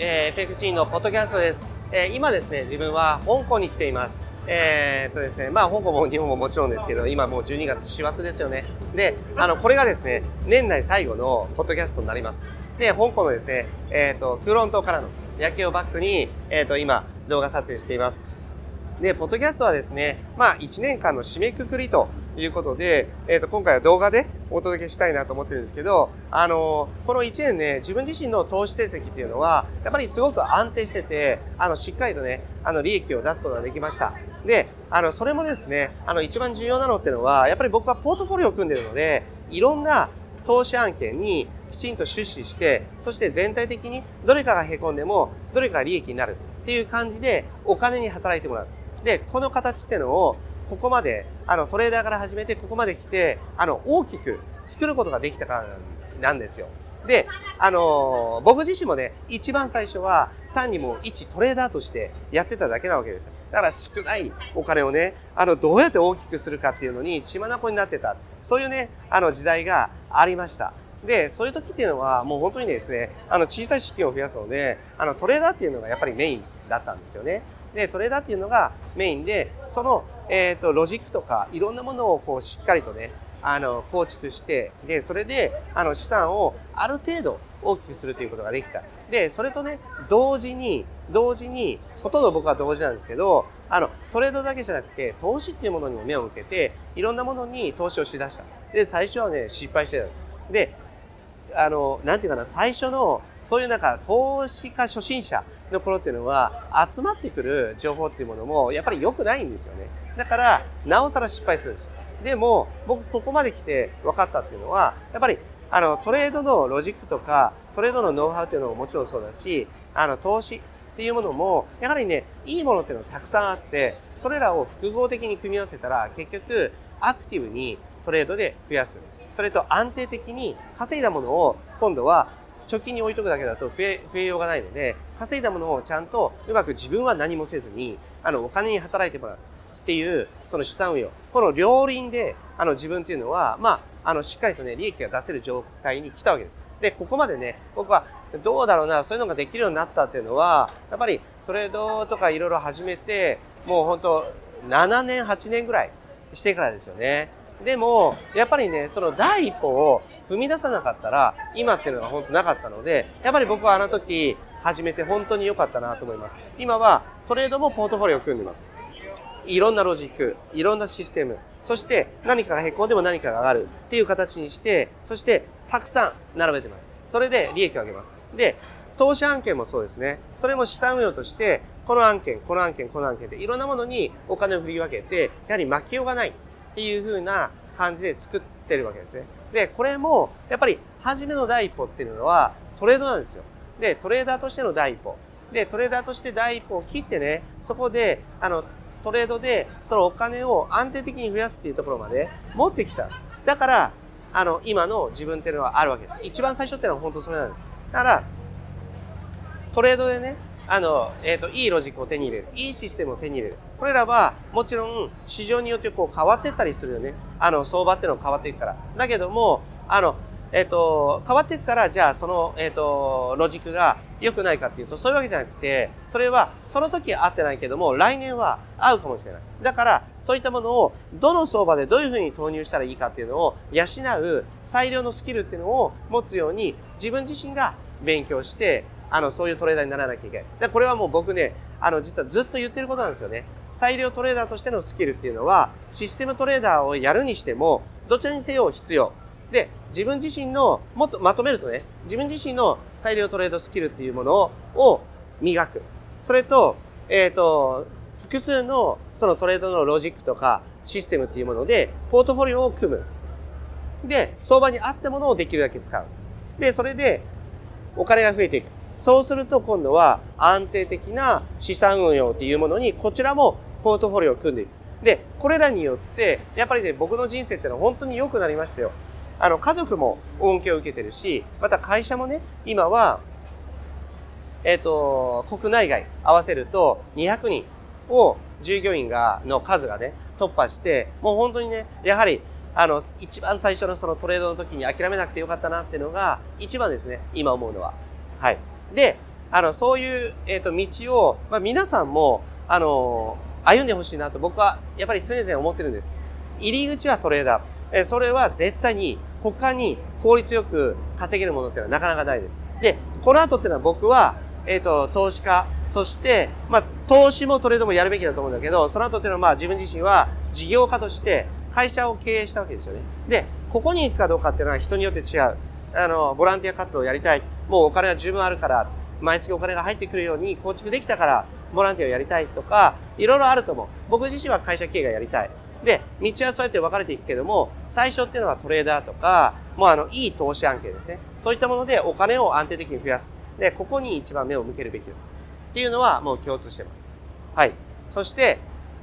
えー、FXG のポッドキャストです。えー、今ですね、自分は香港に来ています。えー、とですね、まあ香港も日本ももちろんですけど、今もう12月4月ですよね。で、あの、これがですね、年内最後のポッドキャストになります。で、香港のですね、えー、っと、空論島からの夜景をバックに、えー、っと、今、動画撮影しています。で、ポッドキャストはですね、まあ1年間の締めくくりということで、えっ、ー、と、今回は動画でお届けしたいなと思ってるんですけど、あの、この1年ね、自分自身の投資成績っていうのは、やっぱりすごく安定してて、あの、しっかりとね、あの、利益を出すことができました。で、あの、それもですね、あの、一番重要なのっていうのは、やっぱり僕はポートフォリオを組んでるので、いろんな投資案件にきちんと出資して、そして全体的にどれかが凹んでも、どれかが利益になるっていう感じで、お金に働いてもらう。で、この形っていうのを、ここまで、あの、トレーダーから始めて、ここまで来て、あの、大きく作ることができたからなんですよ。で、あの、僕自身もね、一番最初は、単にもう一トレーダーとしてやってただけなわけですよ。だから少ないお金をね、あの、どうやって大きくするかっていうのに血眼になってた。そういうね、あの時代がありました。で、そういう時っていうのは、もう本当にですね、あの、小さい資金を増やすので、あの、トレーダーっていうのがやっぱりメインだったんですよね。で、トレーダーっていうのがメインで、その、えっ、ー、と、ロジックとか、いろんなものをこう、しっかりとね、あの、構築して、で、それで、あの、資産をある程度大きくするということができた。で、それとね、同時に、同時に、ほとんど僕は同時なんですけど、あの、トレードだけじゃなくて、投資っていうものにも目を向けて、いろんなものに投資をしだした。で、最初はね、失敗してたんです。で、あの、なんていうかな、最初の、そういうなんか、投資家初心者の頃っていうのは、集まってくる情報っていうものも、やっぱり良くないんですよね。だから、なおさら失敗するんですよ。でも、僕ここまで来て分かったっていうのは、やっぱり、あの、トレードのロジックとか、トレードのノウハウっていうのももちろんそうだし、あの、投資っていうものも、やはりね、いいものっていうのがたくさんあって、それらを複合的に組み合わせたら、結局、アクティブにトレードで増やす。それと安定的に稼いだものを今度は貯金に置いとくだけだと増え、増えようがないので、稼いだものをちゃんとうまく自分は何もせずに、あの、お金に働いてもらうっていう、その資産運用。この両輪で、あの、自分っていうのは、まあ、あの、しっかりとね、利益が出せる状態に来たわけです。で、ここまでね、僕は、どうだろうな、そういうのができるようになったっていうのは、やっぱりトレードとかいろいろ始めて、もう本当7年、8年ぐらいしてからですよね。でも、やっぱりね、その第一歩を踏み出さなかったら、今っていうのが本当なかったので、やっぱり僕はあの時始めて本当に良かったなと思います。今はトレードもポートフォリオを組んでます。いろんなロジック、いろんなシステム、そして何かがへこんでも何かが上がるっていう形にして、そしてたくさん並べてます。それで利益を上げます。で、投資案件もそうですね。それも資産運用として、この案件、この案件、この案件でいろんなものにお金を振り分けて、やはり負けようがない。っていう風な感じで作ってるわけですね。で、これも、やっぱり、初めの第一歩っていうのは、トレードなんですよ。で、トレーダーとしての第一歩。で、トレーダーとして第一歩を切ってね、そこで、あの、トレードで、そのお金を安定的に増やすっていうところまで持ってきた。だから、あの、今の自分っていうのはあるわけです。一番最初っていうのは本当それなんです。だから、トレードでね、あの、えっ、ー、と、いいロジックを手に入れる。いいシステムを手に入れる。これらは、もちろん、市場によってこう変わってったりするよね。あの、相場っていうのは変わっていくから。だけども、あの、えっ、ー、と、変わっていくから、じゃあ、その、えっ、ー、と、ロジックが良くないかっていうと、そういうわけじゃなくて、それは、その時合ってないけども、来年は合うかもしれない。だから、そういったものを、どの相場でどういうふうに投入したらいいかっていうのを、養う最良のスキルっていうのを持つように、自分自身が勉強して、あの、そういうトレーダーにならなきゃいけない。で、これはもう僕ね、あの、実はずっと言ってることなんですよね。裁量トレーダーとしてのスキルっていうのは、システムトレーダーをやるにしても、どちらにせよ必要。で、自分自身の、もっとまとめるとね、自分自身の裁量トレードスキルっていうものを磨く。それと、えっ、ー、と、複数のそのトレードのロジックとかシステムっていうもので、ポートフォリオを組む。で、相場に合ったものをできるだけ使う。で、それで、お金が増えていく。そうすると今度は安定的な資産運用っていうものにこちらもポートフォリオを組んでいく。で、これらによって、やっぱりね、僕の人生ってのは本当に良くなりましたよ。あの、家族も恩恵を受けてるし、また会社もね、今は、えっ、ー、と、国内外合わせると200人を従業員が、の数がね、突破して、もう本当にね、やはり、あの、一番最初のそのトレードの時に諦めなくてよかったなっていうのが、一番ですね、今思うのは。はい。で、あの、そういう、えっ、と、道を、まあ、皆さんも、あの、歩んでほしいなと僕は、やっぱり常々思ってるんです。入り口はトレーダー。えそれは絶対に、他に効率よく稼げるものっていうのはなかなかないです。で、この後っていうのは僕は、えっ、と、投資家、そして、まあ、投資もトレードもやるべきだと思うんだけど、その後っていうのは、まあ、自分自身は事業家として会社を経営したわけですよね。で、ここに行くかどうかっていうのは人によって違う。あの、ボランティア活動をやりたい。もうお金は十分あるから、毎月お金が入ってくるように構築できたから、ボランティアをやりたいとか、いろいろあると思う。僕自身は会社経営がやりたい。で、道はそうやって分かれていくけども、最初っていうのはトレーダーとか、もうあの、いい投資案件ですね。そういったものでお金を安定的に増やす。で、ここに一番目を向けるべきだ。っていうのはもう共通してます。はい。そして、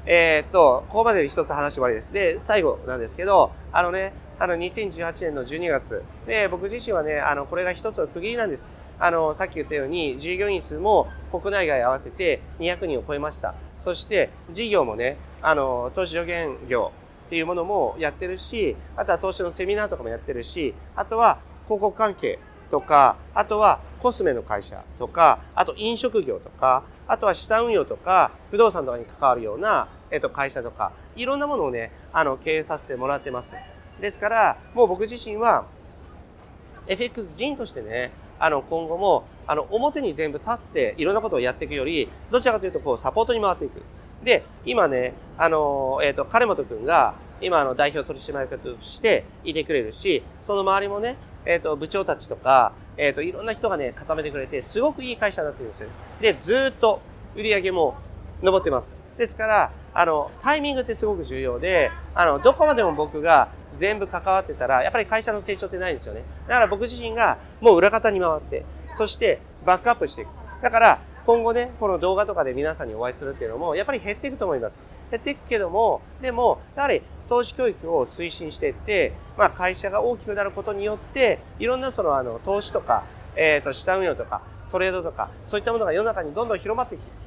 えー、っと、ここまでで一つ話終わりです。で、最後なんですけど、あのね、あの、2018年の12月。で、僕自身はね、あの、これが一つの区切りなんです。あの、さっき言ったように、従業員数も国内外合わせて200人を超えました。そして、事業もね、あの、投資助言業っていうものもやってるし、あとは投資のセミナーとかもやってるし、あとは広告関係とか、あとはコスメの会社とか、あと飲食業とか、あとは資産運用とか、不動産とかに関わるような、えっと、会社とか、いろんなものをね、あの、経営させてもらってます。ですから、もう僕自身は、FX 人としてね、あの、今後も、あの、表に全部立って、いろんなことをやっていくより、どちらかというと、こう、サポートに回っていく。で、今ね、あの、えっ、ー、と、金本くんが、今、あの、代表取締役としていてくれるし、その周りもね、えっ、ー、と、部長たちとか、えっ、ー、と、いろんな人がね、固めてくれて、すごくいい会社になってるんですよ。で、ずっと売り上げも上ってます。ですから、あの、タイミングってすごく重要で、あの、どこまでも僕が全部関わってたら、やっぱり会社の成長ってないんですよね。だから僕自身がもう裏方に回って、そしてバックアップしていく。だから、今後ね、この動画とかで皆さんにお会いするっていうのも、やっぱり減っていくと思います。減っていくけども、でも、やはり投資教育を推進していって、まあ会社が大きくなることによって、いろんなそのあの、投資とか、えっ、ー、と、資産運用とか、トレードとか、そういったものが世の中にどんどん広まってきて、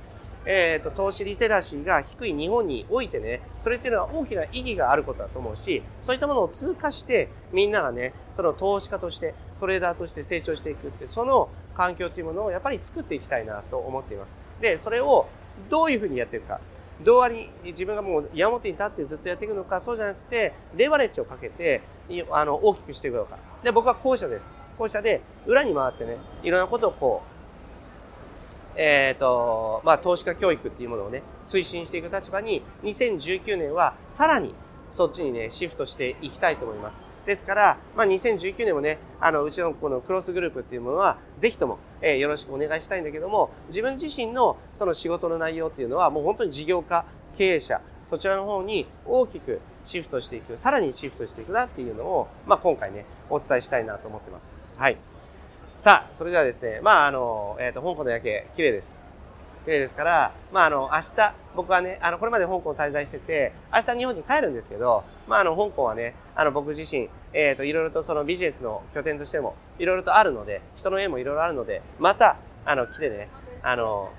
え、ー、と、投資リテラシーが低い日本においてね、それっていうのは大きな意義があることだと思うし、そういったものを通過して、みんながね、その投資家として、トレーダーとして成長していくって、その環境っていうものをやっぱり作っていきたいなと思っています。で、それをどういうふうにやっていくか。同割に自分がもう矢面に立ってずっとやっていくのか、そうじゃなくて、レバレッジをかけて、あの、大きくしていくのか。で、僕は後者です。後者で、裏に回ってね、いろんなことをこう、えっ、ー、と、まあ、投資家教育っていうものをね、推進していく立場に、2019年はさらにそっちにね、シフトしていきたいと思います。ですから、まあ、2019年もね、あの、うちのこのクロスグループっていうものは、ぜひとも、えー、よろしくお願いしたいんだけども、自分自身のその仕事の内容っていうのは、もう本当に事業家、経営者、そちらの方に大きくシフトしていく、さらにシフトしていくなっていうのを、まあ、今回ね、お伝えしたいなと思ってます。はい。さあ、それではですね、まあ、あの、えっ、ー、と、香港の夜景、綺麗です。綺麗ですから、まあ、あの、明日、僕はね、あの、これまで香港滞在してて、明日日本に帰るんですけど、まあ、あの、香港はね、あの、僕自身、えっ、ー、と、いろいろとそのビジネスの拠点としても、いろいろとあるので、人の縁もいろいろあるので、また、あの、来てね、あの、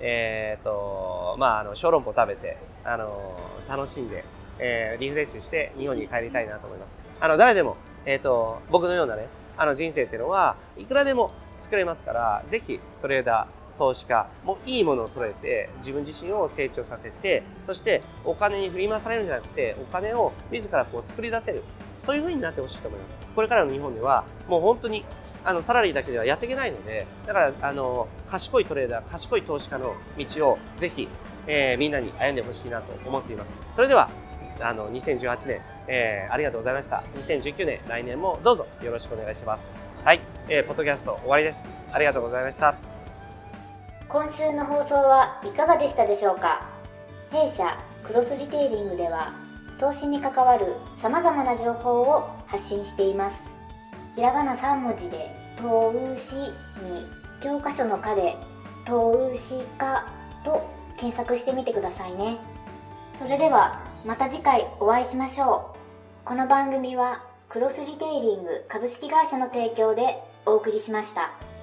えっ、ー、と、まあ、あの、小籠包食べて、あの、楽しんで、えー、リフレッシュして日本に帰りたいなと思います。あの、誰でも、えっ、ー、と、僕のようなね、あの人生っていうのは、いくらでも作れますから、ぜひトレーダー、投資家もいいものを揃えて自分自身を成長させてそしてお金に振り回されるんじゃなくてお金を自らこう作り出せるそういう風になってほしいと思います。これからの日本ではもう本当にあのサラリーだけではやっていけないのでだからあの賢いトレーダー賢い投資家の道をぜひ、えー、みんなに歩んでほしいなと思っています。それではあの2018年、えー、ありがとうございました。2019年来年もどうぞよろしくお願いします。はい、えー、ポッドキャスト終わりです。ありがとうございました。今週の放送はいかがでしたでしょうか？弊社クロスリテイリングでは投資に関わる様々な情報を発信しています。ひらがな3文字で「投資」に教科書の「科」で「投資家」と検索してみてくださいね。それではまた次回お会いしましょうこの番組はクロスリテイリング株式会社の提供でお送りしました。